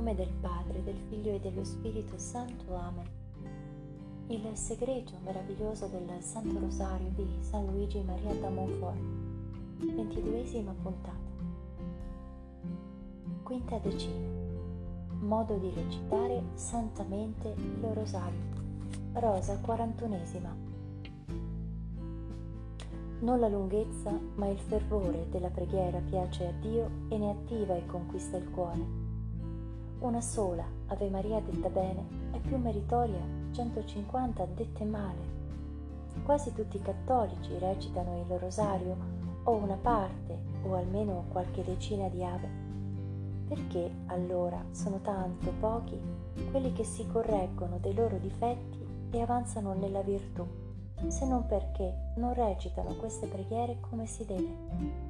nome del Padre, del Figlio e dello Spirito Santo. Amen. Il segreto meraviglioso del Santo Rosario di San Luigi Maria da Montfort. Ventiduesima puntata. Quinta decina. Modo di recitare santamente il Rosario. Rosa quarantunesima. Non la lunghezza, ma il fervore della preghiera piace a Dio e ne attiva e conquista il cuore. Una sola Ave Maria detta bene è più meritoria 150 dette male. Quasi tutti i cattolici recitano il rosario o una parte o almeno qualche decina di ave. Perché allora sono tanto pochi quelli che si correggono dei loro difetti e avanzano nella virtù? se non perché non recitano queste preghiere come si deve.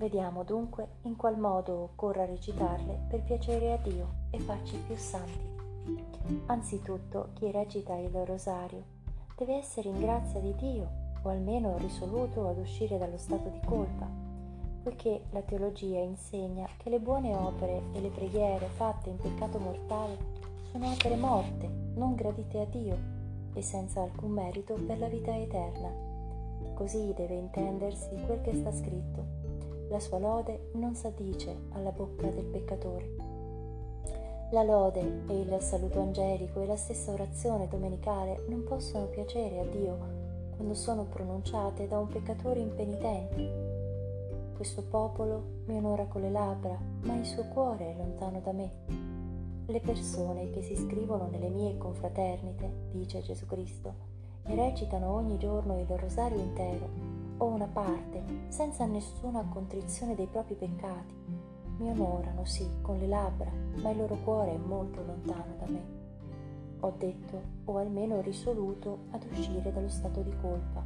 Vediamo dunque in qual modo occorra recitarle per piacere a Dio e farci più santi. Anzitutto chi recita il rosario deve essere in grazia di Dio o almeno risoluto ad uscire dallo stato di colpa, poiché la teologia insegna che le buone opere e le preghiere fatte in peccato mortale sono opere morte, non gradite a Dio e senza alcun merito per la vita eterna. Così deve intendersi quel che sta scritto. La sua lode non s'addice alla bocca del peccatore. La lode e il saluto angelico e la stessa orazione domenicale non possono piacere a Dio quando sono pronunciate da un peccatore impenitente. Questo popolo mi onora con le labbra, ma il suo cuore è lontano da me. Le persone che si iscrivono nelle mie confraternite, dice Gesù Cristo, e recitano ogni giorno il rosario intero o una parte, senza nessuna contrizione dei propri peccati, mi onorano sì con le labbra, ma il loro cuore è molto lontano da me. Ho detto, o almeno risoluto, ad uscire dallo stato di colpa.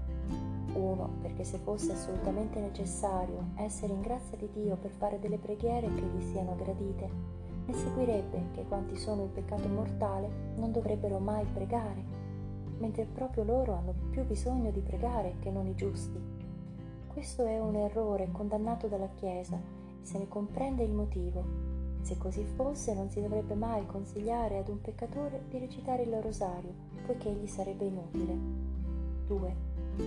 Uno, perché se fosse assolutamente necessario essere in grazia di Dio per fare delle preghiere che gli siano gradite, ne seguirebbe che quanti sono in peccato mortale non dovrebbero mai pregare, mentre proprio loro hanno più bisogno di pregare che non i giusti. Questo è un errore condannato dalla Chiesa e se ne comprende il motivo. Se così fosse non si dovrebbe mai consigliare ad un peccatore di recitare il rosario, poiché gli sarebbe inutile. 2.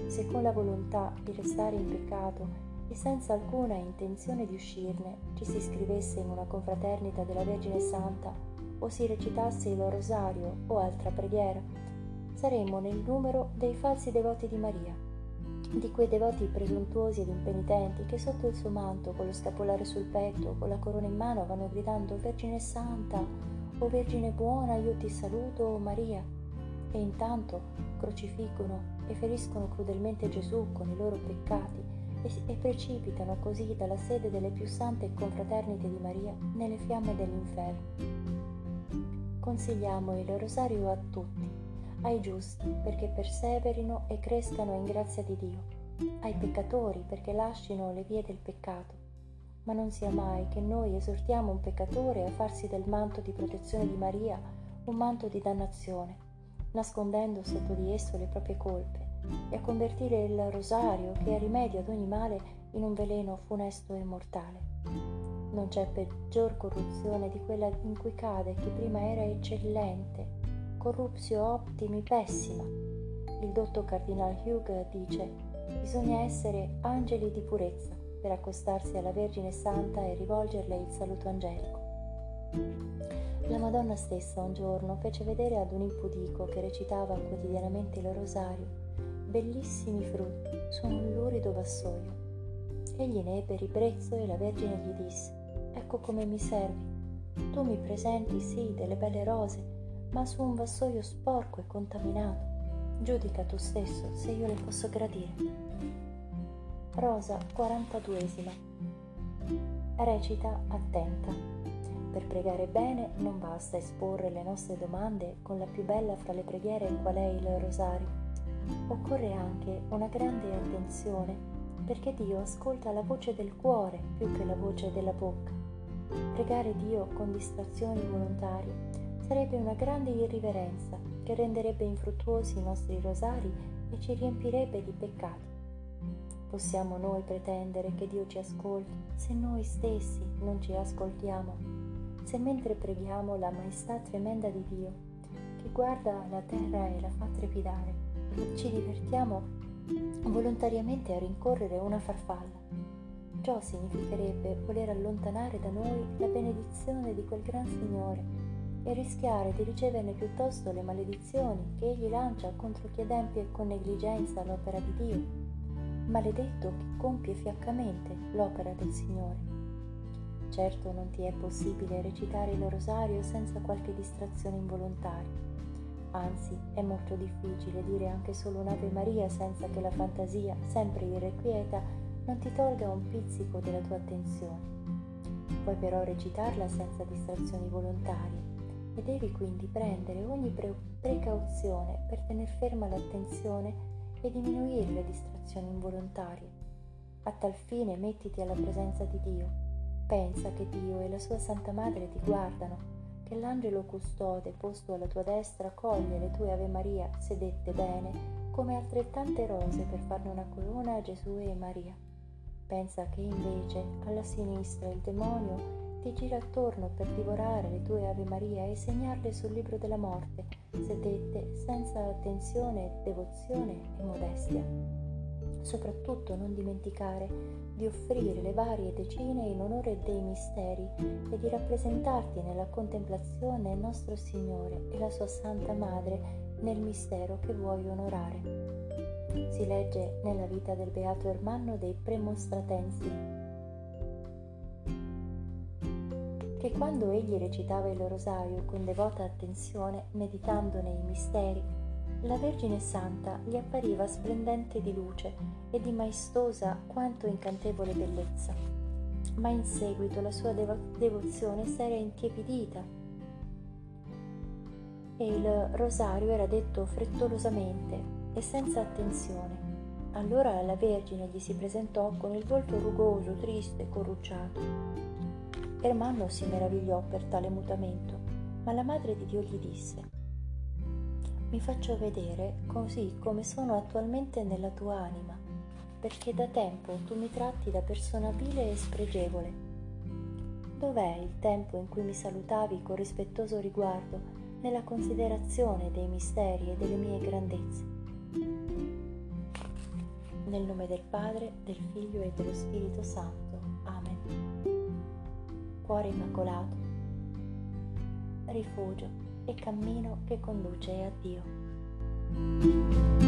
Se con la volontà di restare in peccato e senza alcuna intenzione di uscirne ci si iscrivesse in una confraternita della Vergine Santa o si recitasse il rosario o altra preghiera, saremmo nel numero dei falsi devoti di Maria, di quei devoti presuntuosi ed impenitenti che sotto il suo manto, con lo scapolare sul petto, con la corona in mano, vanno gridando Vergine Santa o Vergine buona, io ti saluto, o Maria, e intanto crocifiggono e feriscono crudelmente Gesù con i loro peccati e, e precipitano così dalla sede delle più sante confraternite di Maria nelle fiamme dell'inferno. Consigliamo il rosario a tutti, ai giusti perché perseverino e crescano in grazia di Dio, ai peccatori perché lasciano le vie del peccato. Ma non sia mai che noi esortiamo un peccatore a farsi del manto di protezione di Maria un manto di dannazione, nascondendo sotto di esso le proprie colpe e a convertire il rosario che è rimedio ad ogni male in un veleno funesto e mortale. Non c'è peggior corruzione di quella in cui cade chi prima era eccellente, corrupzio optimi pessima. Il dotto cardinal Hugh dice bisogna essere angeli di purezza per accostarsi alla Vergine Santa e rivolgerle il saluto angelico. La Madonna stessa un giorno fece vedere ad un impudico che recitava quotidianamente il rosario bellissimi frutti su un lurido vassoio. Egli ne ebbe ribrezzo e la Vergine gli disse, ecco come mi servi. Tu mi presenti sì delle belle rose, ma su un vassoio sporco e contaminato. Giudica tu stesso se io le posso gradire. Rosa 42esima. Recita attenta. Per pregare bene non basta esporre le nostre domande con la più bella fra le preghiere qual è il rosario occorre anche una grande attenzione perché Dio ascolta la voce del cuore più che la voce della bocca. Pregare Dio con distrazioni volontarie sarebbe una grande irriverenza che renderebbe infruttuosi i nostri rosari e ci riempirebbe di peccati. Possiamo noi pretendere che Dio ci ascolti se noi stessi non ci ascoltiamo? se mentre preghiamo la maestà tremenda di Dio, che guarda la terra e la fa trepidare, ci divertiamo volontariamente a rincorrere una farfalla. Ciò significherebbe voler allontanare da noi la benedizione di quel gran Signore e rischiare di riceverne piuttosto le maledizioni che Egli lancia contro chi adempie con negligenza l'opera di Dio. Maledetto chi compie fiaccamente l'opera del Signore. Certo non ti è possibile recitare il rosario senza qualche distrazione involontaria. Anzi, è molto difficile dire anche solo un'Ave Maria senza che la fantasia, sempre irrequieta, non ti tolga un pizzico della tua attenzione. Puoi però recitarla senza distrazioni volontarie e devi quindi prendere ogni pre- precauzione per tener ferma l'attenzione e diminuire le distrazioni involontarie. A tal fine mettiti alla presenza di Dio Pensa che Dio e la sua Santa Madre ti guardano, che l'angelo custode posto alla tua destra coglie le tue Ave Maria sedette bene, come altrettante rose per farne una corona a Gesù e Maria. Pensa che invece alla sinistra il demonio ti gira attorno per divorare le tue Ave Maria e segnarle sul libro della morte, sedette senza attenzione, devozione e modestia. Soprattutto non dimenticare di offrire le varie decine in onore dei misteri e di rappresentarti nella contemplazione nostro Signore e la sua Santa Madre nel mistero che vuoi onorare. Si legge nella vita del Beato Ermanno dei Premostratensi che quando egli recitava il rosario con devota attenzione, meditandone i misteri, la Vergine Santa gli appariva splendente di luce e di maestosa quanto incantevole bellezza, ma in seguito la sua devo- devozione s'era intiepidita e il rosario era detto frettolosamente e senza attenzione. Allora la Vergine gli si presentò con il volto rugoso, triste e corrucciato. Ermanno si meravigliò per tale mutamento, ma la Madre di Dio gli disse mi faccio vedere così come sono attualmente nella tua anima, perché da tempo tu mi tratti da persona vile e spregevole. Dov'è il tempo in cui mi salutavi con rispettoso riguardo nella considerazione dei misteri e delle mie grandezze? Nel nome del Padre, del Figlio e dello Spirito Santo. Amen. Cuore immacolato, rifugio e cammino che conduce a Dio.